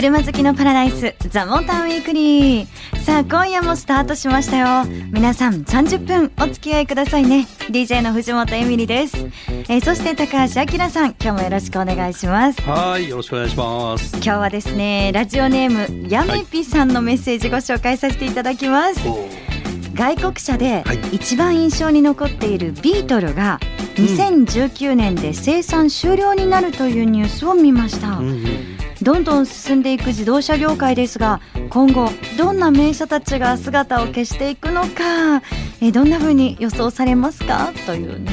車好きのパラダイスザモーターウィークリー。さあ今夜もスタートしましたよ。皆さん30分お付き合いくださいね。DJ の藤本エミリです、えー、そして高橋明さん今日もよろしくお願いします。はいよろしくお願いします。今日はですねラジオネームやめぴさんのメッセージご紹介させていただきます、外国車で一番印象に残っているビートルが2019年で生産終了になるというニュースを見ました、うんうんどんどん進んでいく自動車業界ですが今後どんな名車たちが姿を消していくのかえどんな風に予想されますか？というね。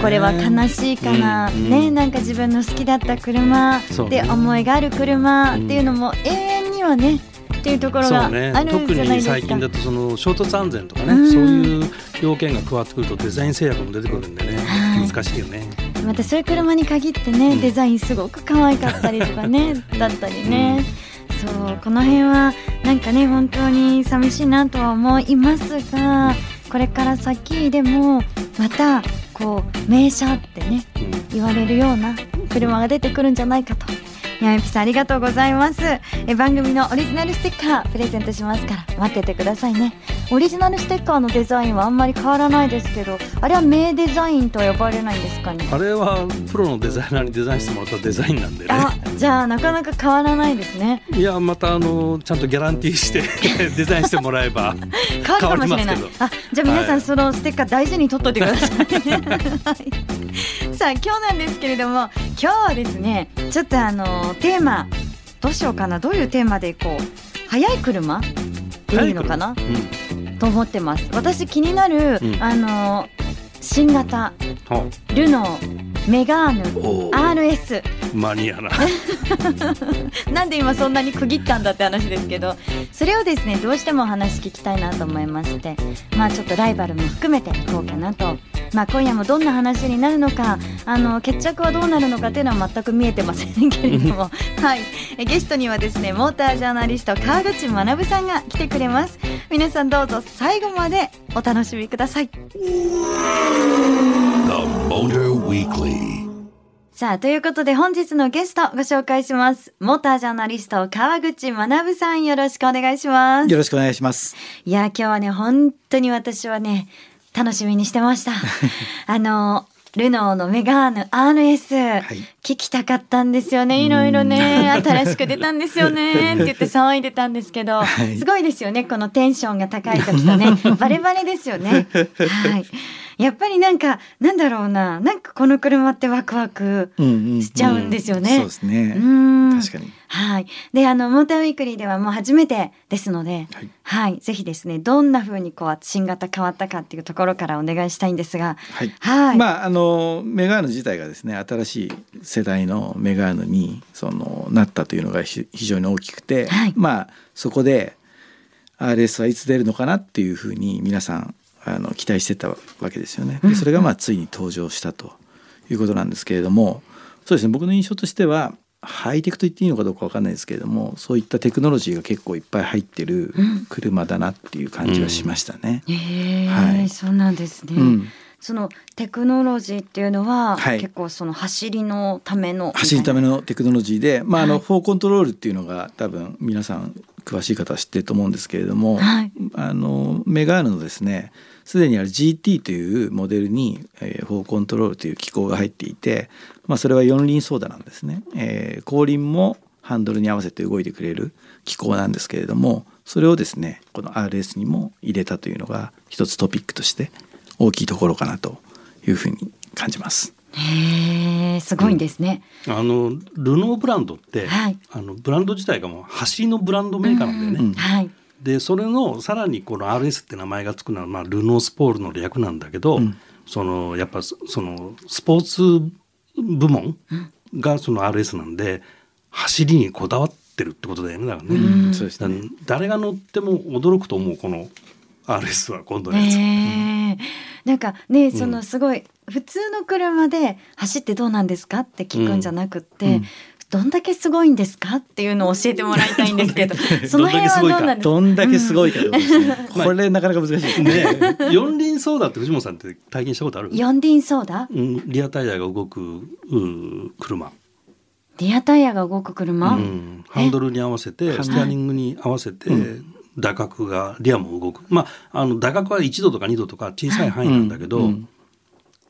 これは悲しいかな、うんうん、ねなんか自分の好きだった車で思いがある車っていうのも永遠にはねっていうところがあるんじゃないですか、ね、特に最近だとその衝突安全とかね、うん、そういう要件が加わってくるとデザイン制約も出てくるんでね、はい、難しいよね。またそういう車に限ってね、デザインすごく可愛かったりとかね だったりね、そうこの辺はなんかね本当に寂しいなとは思いますがこれから先でもまたこう名車ってね、言われるような車が出てくるんじゃないかと。やみぴさんありがとうございます。え番組のオリジナルステッカープレゼントしますから待っててくださいねオリジナルステッカーのデザインはあんまり変わらないですけどあれは名デザインと呼ばれないんですかね？あれはプロのデザイナーにデザインしてもらったデザインなんでね。あじゃあなかなか変わらないですね。いやまたあのちゃんとギャランティーして デザインしてもらえば 変わるかもしれない。あじゃあ皆さん、そのステッカー大事に取っといてください、はい。さあ今日なんですけれども今日はですねちょっとあのテーマどうしようかな。どういうテーマでいこう速い車？でいいのかな、うん、と思ってます。私気になる、うん、あの新型。ルノー。メガーヌ。RS マニアな。なんで今そんなに区切ったんだって話ですけどそれをですねどうしてもお話聞きたいなと思いましてまあちょっとライバルも含めていこうかなとまあ、今夜もどんな話になるのかあの決着はどうなるのかというのは全く見えてませんけれども、はい、ゲストにはですねモータージャーナリスト川口学さんが来てくれます皆さんどうぞ最後までお楽しみください。さあ、ということで本日のゲストご紹介します。モータージャーナリスト川口学さんよろしくお願いします。よろしくお願いします。いや、今日はね、本当に私はね、楽しみにしてました。あの、ルノーのメガーヌ RS、はい、聞きたかったんですよね。いろいろね。新しく出たんですよね。って言って騒いでたんですけど、はい、すごいですよね。このテンションが高い時とね。バレバレですよね。はい。やっぱりなんかなんだろうな。なんかこの車ってワクワクしちゃうんですよね。うんうんうん、そうですね。うん。確かに。はい。であのモーターウィークリーではもう初めてですので、はい、はい、ぜひですねどんな風にこう新型変わったかっていうところからお願いしたいんですが、はい。はい、まああのメガーヌ自体がですね新しい世代のメガーヌにそのなったというのが非常に大きくて、はい、まあそこで RS はいつ出るのかなっていうふうに皆さんあの期待してたわけですよね。でそれがまあついに登場したということなんですけれどもそうですね。僕の印象としてはハイテクと言っていいのかどうか分かんないですけれどもそういったテクノロジーが結構いっぱい入ってる車だなっていう感じがしましたね。うん、へはい、そうなんですね、うんそのテクノロジーっていうのは、はい、結構その走りのための走りのためのテクノロジーで、まあ、あの、フォーコントロールっていうのが多分皆さん詳しい方は知ってると思うんですけれども、はい、あのメガールのですねすでにある GT というモデルに、えー、フォーコントロールという機構が入っていて、まあ、それは四輪操舵なんですね、えー、後輪もハンドルに合わせて動いてくれる機構なんですけれどもそれをですねこの RS にも入れたというのが一つトピックとして大きいところかなというふうに感じます。へえすごいんですね、うん、あのルノーブランドって、はい、あのブランド自体がもう走りのブランドメーカーなんだよね。うん、はい。でそれのさらにこの RS って名前がつくのは、まあ、ルノースポールの略なんだけど、うん、そのやっぱそのスポーツ部門がその RS なんで走りにこだわってるってことだよねだからね。誰が乗っても驚くと思うこの RS は今度のやつ。え。ー、なんかねそのすごい、普通の車で走ってどうなんですかって聞くんじゃなくって、うん。どんだけすごいんですかっていうのを教えてもらいたいんですけどその辺はどうなんですか？どんだけすごいか、ねうん、これなかなか難しいね。四輪ソーダって藤本さんって体験したことある？四輪ソーダ、うん、リアタイヤが動くう車。リアタイヤが動く車、うん、ハンドルに合わせてステアリングに合わせて、打角がリアも動く。まああの打角は1度とか2度とか小さい範囲なんだけど、うん。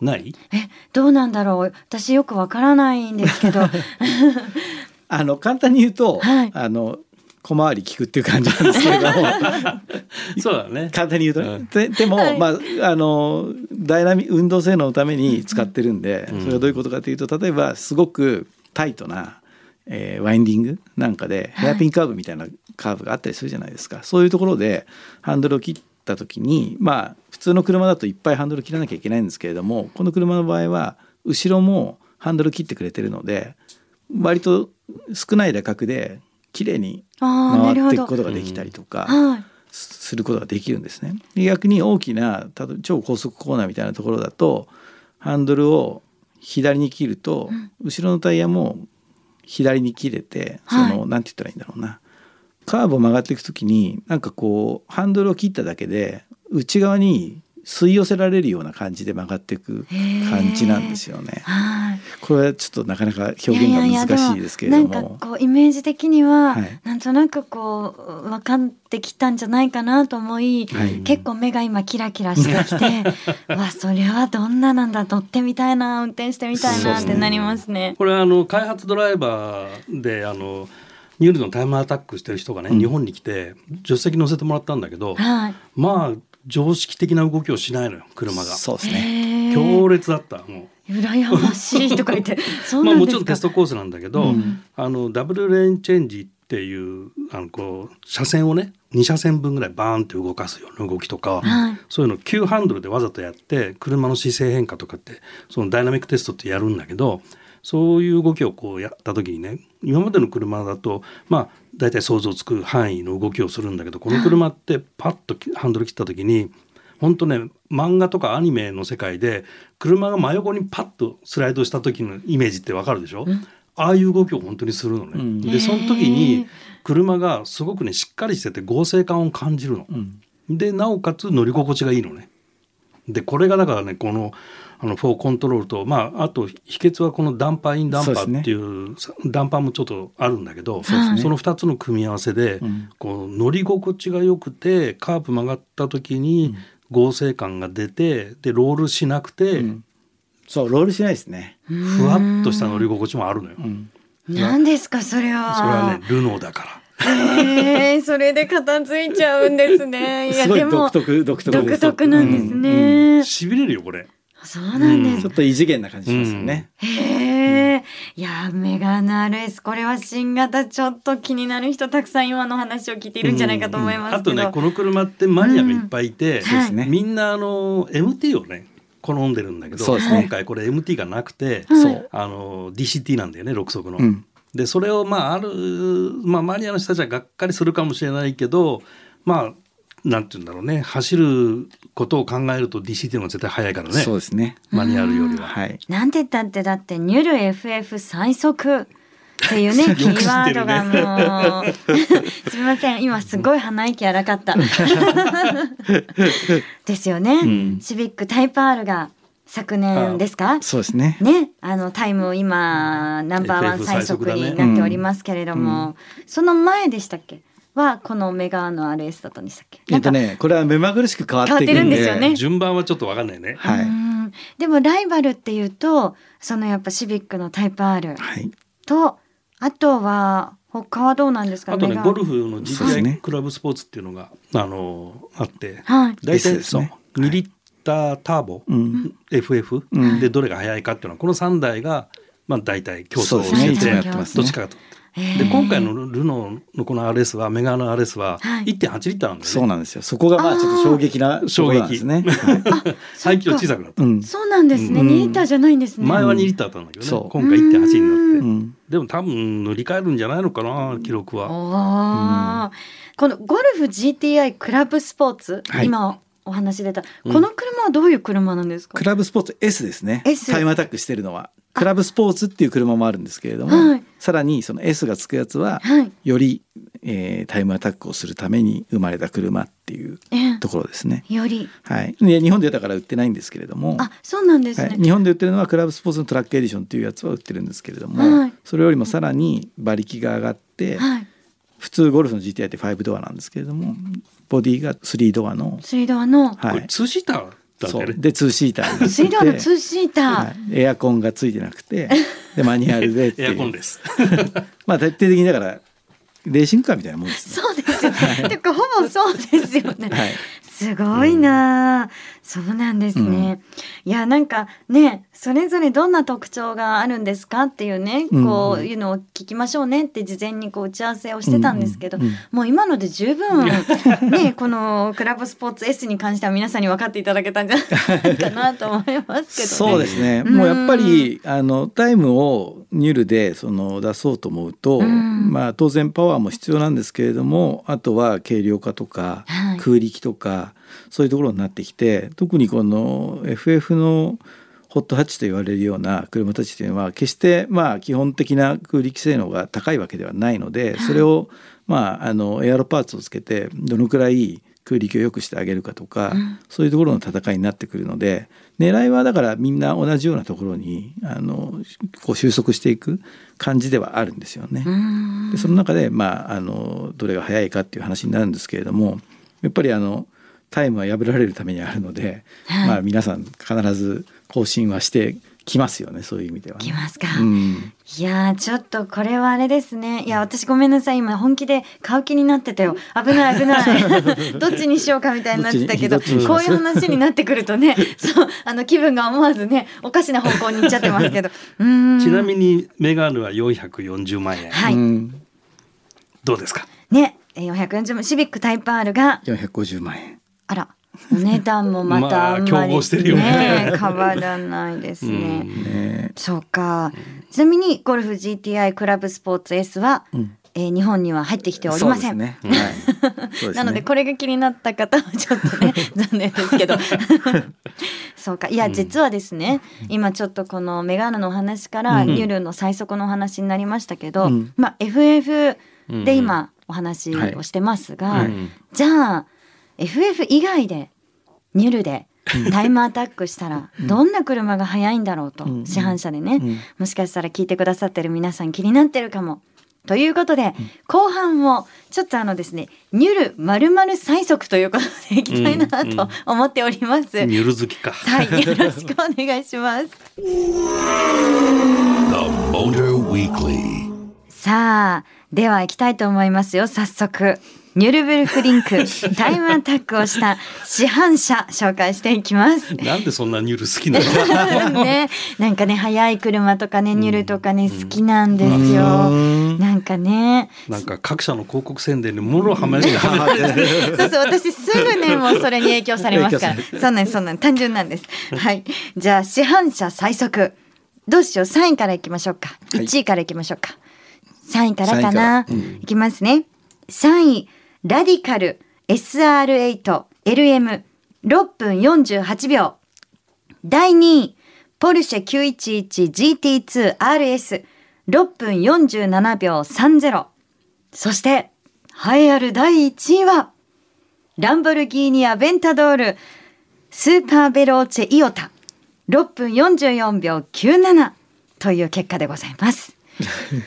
ない？えどうなんだろう。私よくわからないんですけど。あの簡単に言うと、はい、あの小回り聞くっていう感じなんですけれど。も そうだね。簡単に言うとね、うん、ででも、はい、まああのダイナミ運動性能のために使ってるんで、うん、それはどういうことかというと例えばすごくタイトな、えー、ワインディングなんかでヘアピンカーブみたいなカーブがあったりするじゃないですか、はい、そういうところでハンドルを切った時にまあ普通の車だといっぱいハンドル切らなきゃいけないんですけれどもこの車の場合は後ろもハンドル切ってくれてるので割と少ない打角で綺麗に回っていくことができたりとかすることができるんですね。逆に大きな例えば超高速コーナーみたいなところだとハンドルを左に切ると、後ろのタイヤも左に切れてその、はい、なんて言ったらいいんだろうなカーブを曲がっていく時になんかこうハンドルを切っただけで内側に吸い寄せられるような感じで曲がっていく感じなんですよね。これはちょっとなかなか表現が難しいですけれども。なんかこうイメージ的には、はい、なんとなくこう分かってきたんじゃないかなと思い、はい、結構目が今キラキラしてきて、わそれはどんななんだ乗ってみたいな運転してみたいなってなりますね。これあの開発ドライバーであのニュールのタイムアタックしてる人がね、うん、日本に来て助手席乗せてもらったんだけど、はい、まあ常識的な動きをしないのよ車が。そうですね。強烈だったもう。羨ましいとか言って。まあもちろんテストコースなんだけど、うん、あのダブルレーンチェンジっていうあのこう車線をね2車線分ぐらいバーンって動かすような動きとか、はい、そういうの急ハンドルでわざとやって車の姿勢変化とかってそのダイナミックテストってやるんだけどそういう動きをこうやった時にね今までの車だとまあ大体想像つく範囲の動きをするんだけどこの車ってパッとハンドル切った時に本当ね漫画とかアニメの世界で車が真横にパッとスライドした時のイメージってわかるでしょ、うああいう動きを本当にするのね。うん、でその時に車がすごくねしっかりしてて合成感を感じるの。うん、でなおかつ乗り心地がいいのね。でこれがだからねこのあのフォーコントロールと、まあ、あと秘訣はこのダンパーインダンパーっていう、ね、ダンパーもちょっとあるんだけどそ、ね,、の2つの組み合わせで、うん、こう乗り心地が良くてカーブ曲がった時に合成感が出てでロールしなくて、うん、そうロールしないですね。ふわっとした乗り心地もあるのよ。何ですかそれは。それはねルノーだから。えー、それで片付いちゃうんですね。いやでも独特独特独特なんですね。痺、うんうん、れるよこれ。そうなんです、ちょっと異次元な感じしますよね。へえ、いやメガナレス。これは新型ちょっと気になる人たくさん今の話を聞いているんじゃないかと思いますあとねこの車ってマニアがいっぱいいて、みんなあの MT をね好んでるんだけど、今回これ MT がなくて、あの DCT なんだよね6速の。でそれをまあある、まあ、マニアの人たちはがっかりするかもしれないけどまあなんて言うんだろうね。走ることを考えると DCT の方が絶対速いからね。そうですね。マニュアルよりは。はい、なんて言ったってだってニュル FF 最速っていうね キーワードがもう、ね、すみません。今すごい鼻息荒かった。ですよね、うん、シビックタイプ R が昨年ですか？そうですね。ね。あのタイム今ナンバーワン最速になっておりますけれども、うん、その前でしたっけ？はこのメガの RS だったんでしたっけ？えっとねこれは目まぐるしく変わってるんですよね。順番はちょっとわかんないね。はい。でもライバルっていうとそのやっぱシビックのタイプ R と、はい、あとは他はどうなんですか？あとねゴルフの GTI クラブスポーツっていうのが、あのあって、はい、大体そう、ね、2リッターターボ、うん、FF でどれが速いかっていうのはこの3台がまあ大体競争をしてて、ね、どっちかと。で今回のルノーのこの RS はメガの RS は1.8リッターなんだよね、そうなんですよ。そこがまあちょっと衝撃な衝撃ですね。排気量小さくなった、そうなんですね、う2リッターじゃないんですね。前は2リッターだったんだけどね。今回1.8になって、でも多分塗り替えるんじゃないのかな記録は、このゴルフ GTI クラブスポーツ、今お話出たこの車はどういう車なんですか、クラブスポーツ S ですね。S タイムアタックしてるのは。クラブスポーツっていう車もあるんですけれども、はい、さらにその S がつくやつは、はい、より、えー、タイムアタックをするために生まれた車っていうところですね。より、はい、日本でだから売ってないんですけれどもあそうなんですね、はい、日本で売ってるのはクラブスポーツのトラックエディションっていうやつは売ってるんですけれども、それよりもさらに馬力が上がって、はい、普通ゴルフの GTI って5ドアなんですけれどもボディが3ドアの3ドアの、はい、2シーターそう。でツーシーター3ドアのツーシーター、はい、エアコンがついてなくて でマニュアルでエアコンです。まあ徹底的にだからレーシングカーみたいなもんです、ね、そうですよ、はい、てかほぼそうですよね、はい、すごいな、うん、そうなんですね、うん、いやなんかねそれぞれどんな特徴があるんですかっていうねこういうのを聞きましょうねって事前にこう打ち合わせをしてたんですけど、もう今ので十分 ねこのクラブスポーツ S に関しては皆さんに分かっていただけたんじゃないかなと思いますけど、ね、そうですね。もうやっぱりあのタイムをニュルでその出そうと思うと、まあ当然パワーも必要なんですけれどもあとは軽量化とか空力とか、そういうところになってきて特にこの FF のホットハッチと言われるような車たちというのは決してまあ基本的な空力性能が高いわけではないのでそれをまああのエアロパーツをつけてどのくらい空力を良くしてあげるかとか、そういうところの戦いになってくるので狙いはだからみんな同じようなところにあのこう収束していく感じではあるんですよね。でその中で、まあ、あのどれが速いかっていう話になるんですけれどもやっぱりあのタイムは破られるためにあるので、はい、まあ皆さん必ず更新はしてきますよねそういう意味では、ね、きますか、うん、いやちょっとこれはあれですね。いや私ごめんなさい。今本気で買う気になってたよ。危ない危ない。どっちにしようかみたいになってたけどこういう話になってくるとねそうあの気分が思わずねおかしな方向に行っちゃってますけど。ちなみにメガールは440万円。はい。どうですか？ね440万シビックタイプ R が450万円。あらお値段もまたあんまり、ねね、変わらないですね。うん。ね。そうか。ちなみにゴルフ GTI クラブスポーツ S は、うん、えー、日本には入ってきておりません。ね。はい、なのでこれが気になった方はちょっとね残念ですけど。そうか。いや実はですね、うん、今ちょっとこのメガーナのお話からニュルの最速のお話になりましたけど、うん、まあ FF で今お話をしてますが、はい、じゃあ FF 以外でニュルでタイムアタックしたらどんな車が速いんだろうと、市販車でね、もしかしたら聞いてくださってる皆さん気になってるかも。ということで、後半もちょっとあのですねニュルまるまる最速ということでいきたいなと思っております。ニュル好きか。はい、よろしくお願いします。さあ、では行きたいと思いますよ。早速。ニュルブルクリンク タイムアタックをした市販車紹介していきます。なんでそんなニュル好きなの？ね、なんかね速い車とかねニュルとかね、好きなんですよ。なんかね。なんか各社の広告宣伝でもろはめる。そうそう私すぐねもうそれに影響されますから。そんなんそんなん単純なんです。はい。じゃあ市販車最速どうしよう？3位からいきましょうか。1位からいきましょうか。3位からかな。いきますね。3位。ラディカル SR8LM6 分48秒。第2位、ポルシェ 911GT2RS6 分47秒30。そして、栄えある第1位は、ランボルギーニアベンタドールスーパーベローチェイオタ6分44秒97という結果でございます。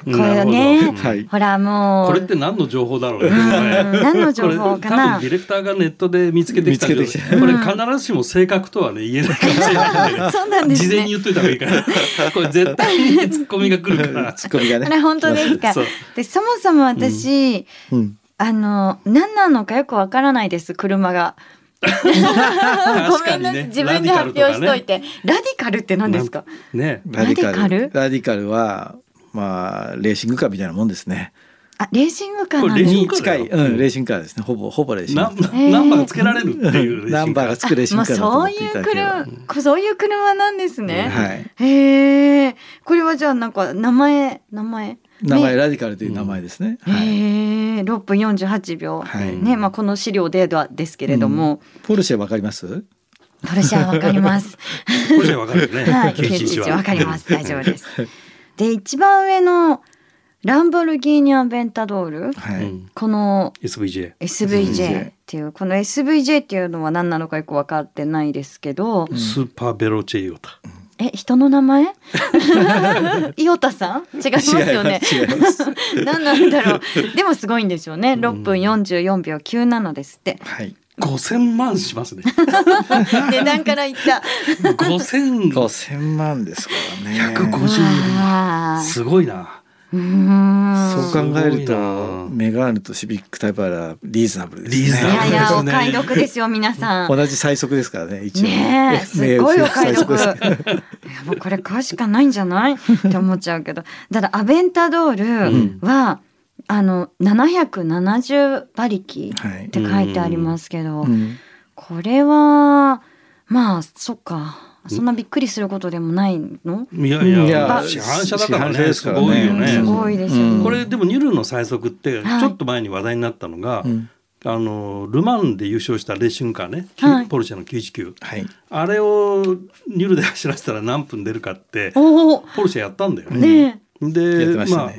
これね、はい、ほらもうこれって何の情報だろうね。何の情報かな？ディレクターがネットで見つけてきたけど、これ必ずしも正確とはね言えないかもしれないそうなんです、ね、事前に言っといた方がいいから。これ絶対にツッコミが来るから。ツッコミがね。あれ本当ですか。でそもそも私、うん、あの何なのかよくわからないです車が。ごめんなさい、自分で発表しといて、ラディカルって何ですか。ね、ラディカル。ラディカルはまあレーシングカーみたいなもんですね。あレーシングカーなんに近い、うん、レーシングカーですね。ほぼほぼレーシングカー。ナンバーがつけられるっていうナンバー？がつくレーシングカーそういう車、そういう車なんですね。はい。へえ。これはじゃあなんか名前名前？名前ラディカルという名前ですね。うん、はい、ええ、六分四十八秒。はい、ね、まあこの資料ではですけれども。ポルシェわかります？ポルシェはわかります。ポルシェわかるね。はい、九一わかります。大丈夫です。で一番上のランボルギーニアベンタドール、はい、この SVJ SVJ っていうこの SVJ っていうのは何なのかよく分かってないですけど、スーパーベロチェイオタ。え人の名前？伊予田さん？違います。よね。何なんだろう。でもすごいんですよね。6分44秒97ですって、はい五千万しますね。値段から言った。五千。五千万ですからね。百五十万。すごいな。そう考えるとメガーヌとシビックタイプはリーズナブルですね。リーズナブル、ね、いやいやお買い得ですよ皆さん。同じ最速ですからね一応。ねすごいお買い得。いやもうこれ買うしかないんじゃない？って思っちゃうけど、ただアベンタドールは、うん、あの770馬力って書いてありますけど、はいうん、これはまあそっか。そんなびっくりすることでもないの？いやいや市販車だからねすごいよね。すごいですよね、これでもニルの最速ってちょっと前に話題になったのが、あのル・マンで優勝したレーシングカーね、はい、ポルシェの919、はい、あれをニルで走らせたら何分出るかってポルシェやったんだよね。ねで、ね、ま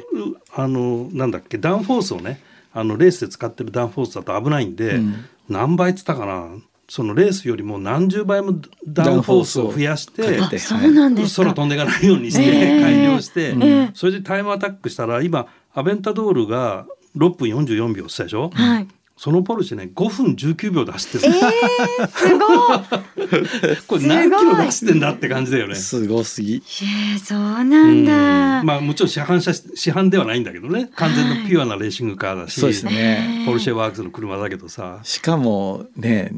ああのなんだっけダウンフォースをねあのレースで使ってるダウンフォースだと危ないんで、うん、何倍っつったかなそのレースよりも何十倍もダウンフォースを増やしてそうなんです空飛んでいかないようにして改良して、えー、それでタイムアタックしたら今アベンタドールが6分44秒したでしょ、はい、そのポルシェね5分19秒で走ってる。えー、すごい これ何キロ出してんだって感じだよね。すごすぎ。えー、そうなんだ。まあもちろん市販車市販ではないんだけどね完全のピュアなレーシングカーだし、そうですね。ポルシェワークスの車だけどさ。しかもね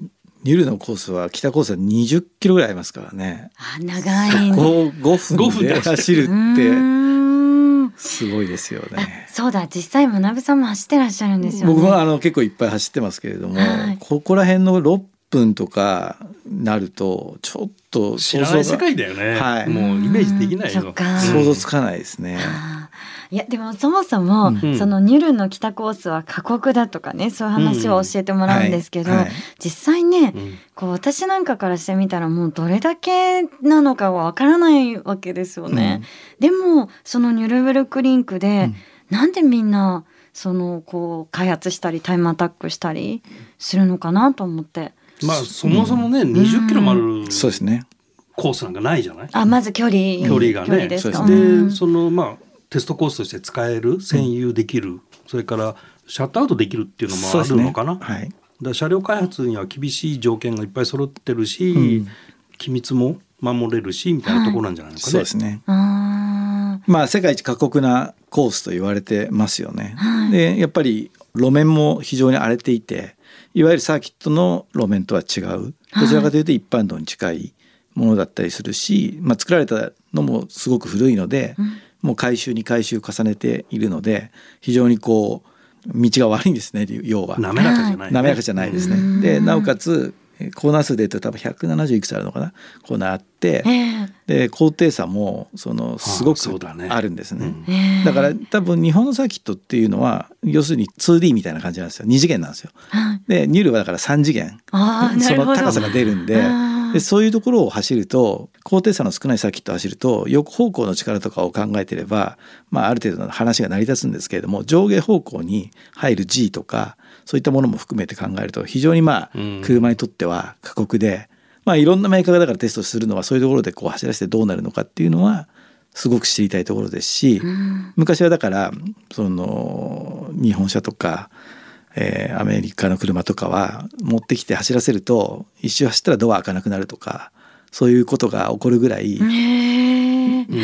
ニルのコースは北コースは20キロぐらいありますからね。あ長い、ね。ここ5分で走るってすごいですよね。そうだ実際学さんも走ってらっしゃるんですよ、ね、僕はあの結構いっぱい走ってますけれども、はい、ここら辺の6分とかなるとちょっと知らない世界だよね。はい、もうイメージできないよ。想像つかないですね。いやでもそもそも、うん、そのニュルの北コースは過酷だとかねそういう話を教えてもらうんですけど、うんはい。はい、実際ね、うん、こう私なんかからしてみたらもうどれだけなのかわからないわけですよね。でもそのニュルブルクリンクで、うん、なんでみんなそのこう開発したりタイムアタックしたりするのかなと思って。まあそもそもね、うん、20キロもある、そうですね。コースなんかないじゃない？あまず距離。距離がね。でそのまあテストコースとして使える占有できる、うん、それからシャットアウトできるっていうのもあるのかな、ね、はい、だ車両開発には厳しい条件がいっぱい揃ってるし、うん、機密も守れるしみたいなところなんじゃないのかね？そうですね。まあ世界一過酷なコースと言われてますよね。はい、でやっぱり路面も非常に荒れていていわゆるサーキットの路面とは違う。どちらかというと一般道に近いものだったりするし、まあ、作られたのもすごく古いので、うんもう改修に改修重ねているので非常にこう道が悪いんですね要は。滑らかじゃない、ね、滑らかじゃないですね。でなおかつコーナー数で言うと多分170いくつあるのかな？コーナーあって、で高低差もそのすごくあるんですね、ねだから多分日本のサーキットっていうのは要するに 2D みたいな感じなんですよ。2次元なんですよ。でニュールはだから3次元。その高さが出るんで。でそういうところを走ると高低差の少ないサーキットを走ると横方向の力とかを考えてれば、まあ、ある程度の話が成り立つんですけれども上下方向に入る G とかそういったものも含めて考えると非常にまあ車にとっては過酷で、まあ、いろんなメーカーがだからテストするのはそういうところでこう走らせてどうなるのかっていうのはすごく知りたいところですし、昔はだからその日本車とかえー、アメリカの車とかは持ってきて走らせると一周走ったらドア開かなくなるとかそういうことが起こるぐらい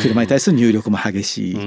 車に対する入力も激しい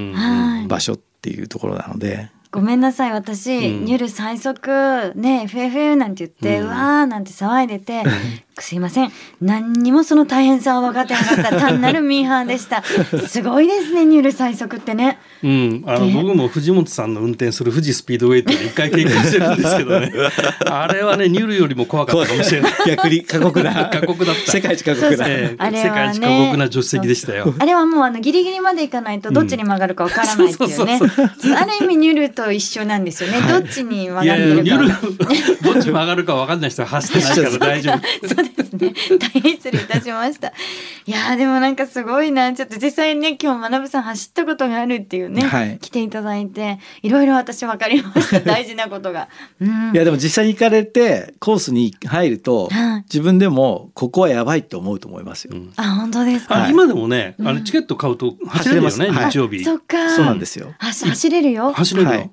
場所っていうところなので。ごめんなさい。私、うん、ニュル最速ね FFU なんて言って、うん、わーなんて騒いでて すいません。何にもその大変さは分かってなかった。単なるミーハーでした。すごいですねニュル最速ってね。うんあの僕も藤本さんの運転する富士スピードウェイトで一回経験してるんですけどね。あれはねニュルよりも怖かったかもしれない。逆に過酷な。過酷だった。世界一過酷な、えー、ね、世界一過酷な助手席でしたよ。あれはもうあのギリギリまで行かないとどっちに曲がるかわからないっていうね。ある意味ニュルと一緒なんですよね、はい、どっちに曲がってるか。どっち曲がるかわかんない人は走ってないから大丈夫ですね。大変失礼いたしました。いやでもなんかすごいな。ちょっと実際にね今日学さん走ったことがあるっていうね、はい、来ていただいていろいろ私分かりました。大事なことが。うん、いやでも実際に行かれてコースに入ると、自分でもここはやばいと思うと思いますよ。うん、あ本当ですか？はい、今でもね、あれチケット買うと走れるよね、日曜日。そっか。そうなんですよ。走れるよ。走れるよ。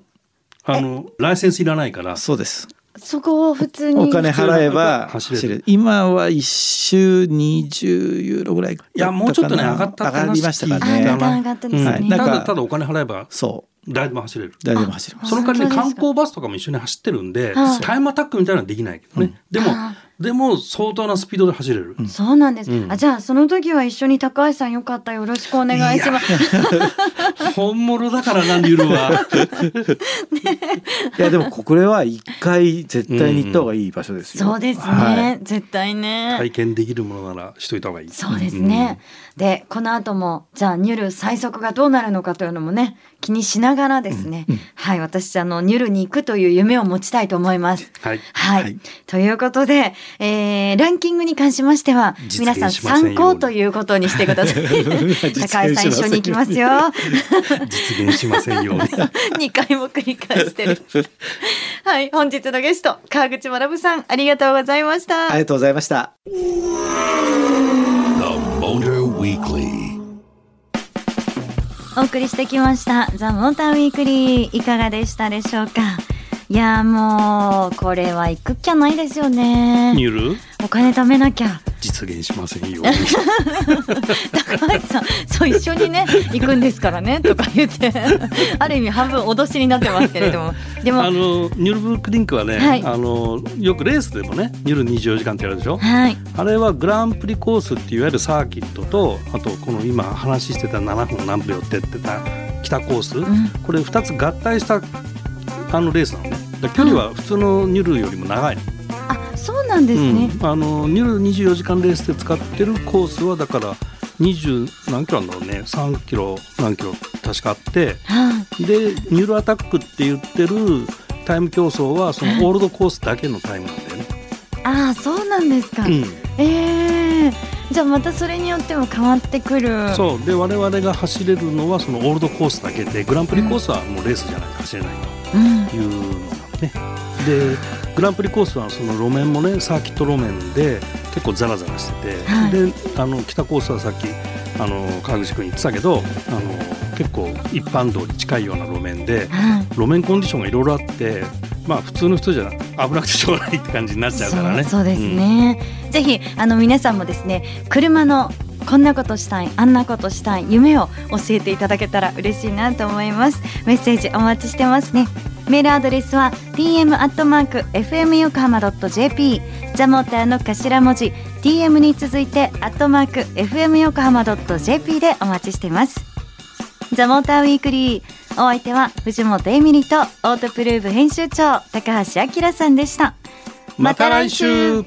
あのライセンスいらないから。そうです。そこを普通にお金払えば走れる。今は一周20ユーロぐらいいやもうちょっとね上がった上がりましたかね。上がったですね、うん、なんかただお金払えばそう。誰でも走れる。誰でも走れます。その代わりね観光バスとかも一緒に走ってるんでタイムアタックみたいなのはできないけどね、うん、でもでも相当なスピードで走れる。うん、そうなんです、うん、あじゃあその時は一緒に高橋さんよかったよろしくお願いします。本物だからなニュルは。いやでもこれは一回絶対に行った方がいい場所ですよ。そうですね、はい、絶対ね。体験できるものならしといた方がいい。そうですね。うん、でこの後もじゃあニュル最速がどうなるのかというのもね気にしながらですね、はい私あのニュルに行くという夢を持ちたいと思います。はい。はい。はい、ということで。えー、ランキングに関ししましては皆さん参考ということにしてください。高橋さん一緒に行きますよ。実現しませんよ。うに2回も繰り返してる。はい本日のゲスト川口学さんありがとうございました。ありがとうございましたお送りしてきましたザ・モーターウィークリーいかがでしたでしょうか？いやもうこれは行くっきゃないですよね。ニュル？お金貯めなきゃ。実現しませんよ高橋さんそう一緒にね行くんですからねとか言って。ある意味半分脅しになってますけれども。でもあのニュルブルクリンクはね、はい、あのよくレースでもねニュル24時間ってやるでしょ、はい、あれはグランプリコースっていわゆるサーキットとあとこの今話してた7分何秒って言ってた北コース、うん、これ2つ合体したあのレースなのね。距離は普通のニュルよりも長いの、あそうなんですね、うん、あのニュル24時間レースで使ってるコースはだから20何キロなんだろうね3キロ何キロ確かあって、はあ、でニュルアタックって言ってるタイム競争はそのオールドコースだけのタイムなんだよね。ああそうなんですか、うん、ええー、じゃあまたそれによっても変わってくる。そう。で我々が走れるのはそのオールドコースだけでグランプリコースはもうレースじゃないと走れないというのがね、でグランプリコースはその路面もねサーキット路面で結構ザラザラしてて、はい、であの北コースはさっきあの川口君言ってたけどあの結構一般道に近いような路面で、はい、路面コンディションがいろいろあってまあ普通の人じゃ危なくてしょうがないって感じになっちゃうからね。そうですね、うん、ぜひあの皆さんもですね車のこんなことしたいあんなことしたい夢を教えていただけたら嬉しいなと思います。メッセージお待ちしてますねメールアドレスは tm アットマーク fm 横浜ドット jp ザモーターの頭文字 tm に続いてアットマーク fm 横浜ドット jp でお待ちしています。ザモーターウィークリーお相手は藤本エミリとオートプルーブ編集長高橋明さんでした。また来週